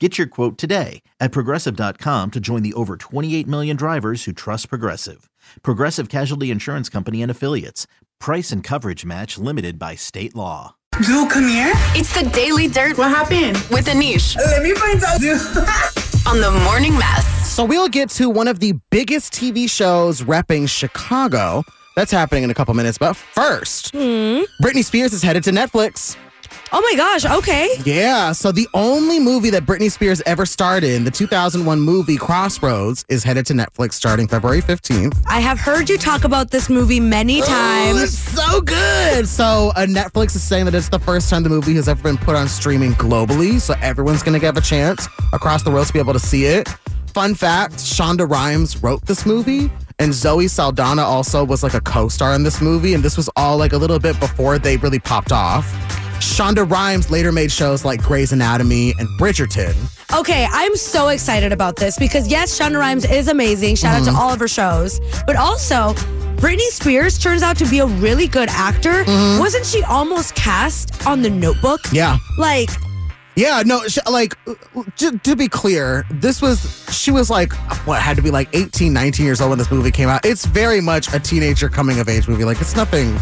Get your quote today at progressive.com to join the over 28 million drivers who trust Progressive. Progressive Casualty Insurance Company and Affiliates. Price and coverage match limited by state law. Dude, come here. It's the Daily Dirt What happened? with Anish uh, Let me find out. Dude. on the Morning Mess. So we'll get to one of the biggest TV shows repping Chicago. That's happening in a couple minutes. But first, hmm? Britney Spears is headed to Netflix. Oh my gosh, okay. Yeah, so the only movie that Britney Spears ever starred in, the 2001 movie Crossroads, is headed to Netflix starting February 15th. I have heard you talk about this movie many Oh, it's times. so good. So uh, Netflix is saying that it's the first time the movie has ever been put on streaming globally. So everyone's going to get a chance across the world to be able to see it. Fun fact Shonda Rhimes wrote this movie. And Zoe Saldana also was like a co star in this movie. And this was all like a little bit before they really popped off. Shonda Rhimes later made shows like Grey's Anatomy and Bridgerton. Okay, I'm so excited about this because yes, Shonda Rhimes is amazing. Shout Mm-hmm. out to all of her shows. But also, Britney Spears turns out to be a really good actor. Wasn't she almost cast on the notebook? Mm-hmm. Yeah. Like, Yeah, no, sh- like, uh, to, to be clear, this was, she was like, what, had to be like 18, 19 years old when this movie came out. It's very much a teenager coming of age movie. Like, it's nothing uh,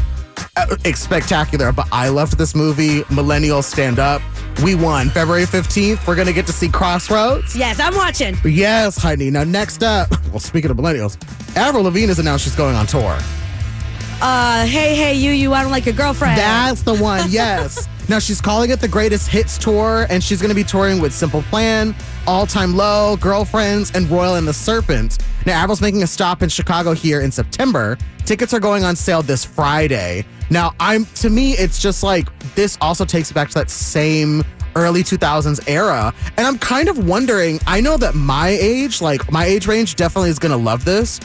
spectacular, but I loved this movie. Millennials stand up. We won. February 15th, we're going to get to see Crossroads. yes, I'm watching. Yes, Heidi. Now, next up, well, speaking of millennials, Avril Lavigne has announced she's going on tour. Uh, hey, hey, you, you, I don't like your girlfriend. That's the one, yes. now she's calling it the Greatest Hits Tour, and she's going to be touring with Simple Plan, All Time Low, Girlfriends, and Royal and the Serpent. Now, Avril's making a stop in Chicago here in September. Tickets are going on sale this Friday. Now, I'm to me, it's just like this also takes back to that same early 2000s era. And I'm kind of wondering, I know that my age, like my age range, definitely is going to love this.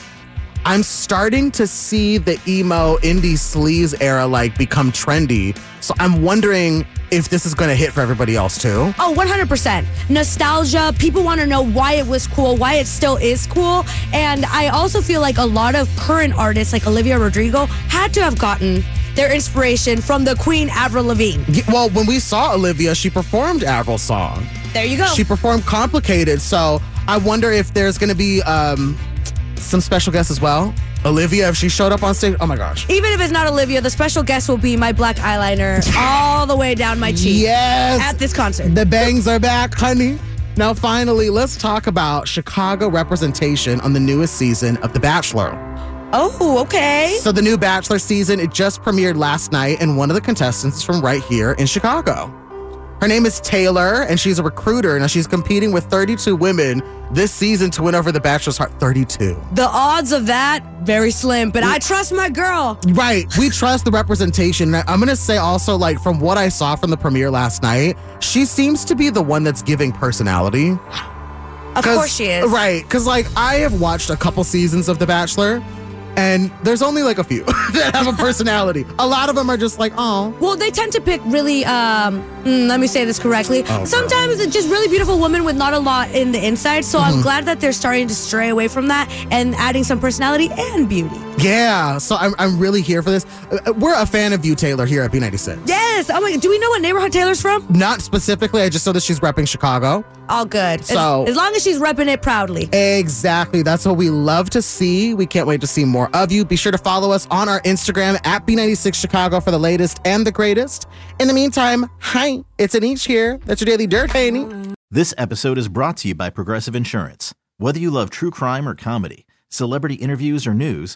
I'm starting to see the emo indie sleaze era like become trendy. So I'm wondering if this is going to hit for everybody else too. Oh, 100%. Nostalgia. People want to know why it was cool, why it still is cool. And I also feel like a lot of current artists, like Olivia Rodrigo, had to have gotten their inspiration from the Queen Avril Lavigne. Well, when we saw Olivia, she performed Avril's song. There you go. She performed Complicated. So I wonder if there's going to be um, some special guests as well. Olivia, if she showed up on stage, oh my gosh. Even if it's not Olivia, the special guest will be my black eyeliner all the way down my cheek Yes. at this concert. The bangs are back, honey. Now, finally, let's talk about Chicago representation on the newest season of The Bachelor. oh, okay. So the new Bachelor season, it just premiered last night, and one of the contestants is from right here in Chicago. Her name is Taylor, and she's a recruiter. Now she's competing with 32 women this season to win over the Bachelor's Heart 32. The odds of that, very slim, but I trust my girl. Right. We trust the representation. I'm going to say also, like, from what I saw from the premiere last night, she seems to be the one that's giving personality. Of course she is. Right. Because, like, I have watched a couple seasons of The Bachelor, and there's only like a few that have a personality. A lot of them are just like, oh. Well, they tend to pick really, um, mm, let me say this correctly. Oh, Sometimes it's just really beautiful women with not a lot in the inside. So Mm-hmm. I'm glad that they're starting to stray away from that and adding some personality and beauty. Yeah. So I'm, I'm really here for this. Uh, We're a fan of you, Taylor, here at B96. Yes. Oh my, do we know what neighborhood Taylor's from? Not specifically. I just know that she's repping Chicago. All good. As- So- as, long as she's repping it proudly. Exactly. That's what we love to see. We can't wait to see more of you. Be sure to follow us on our Instagram at B96 Chicago for the latest and the greatest. In the meantime, hi, it's Anish here. That's your daily dirt, Haney. This episode is brought to you by Progressive Insurance. Whether you love true crime or comedy, celebrity interviews or news,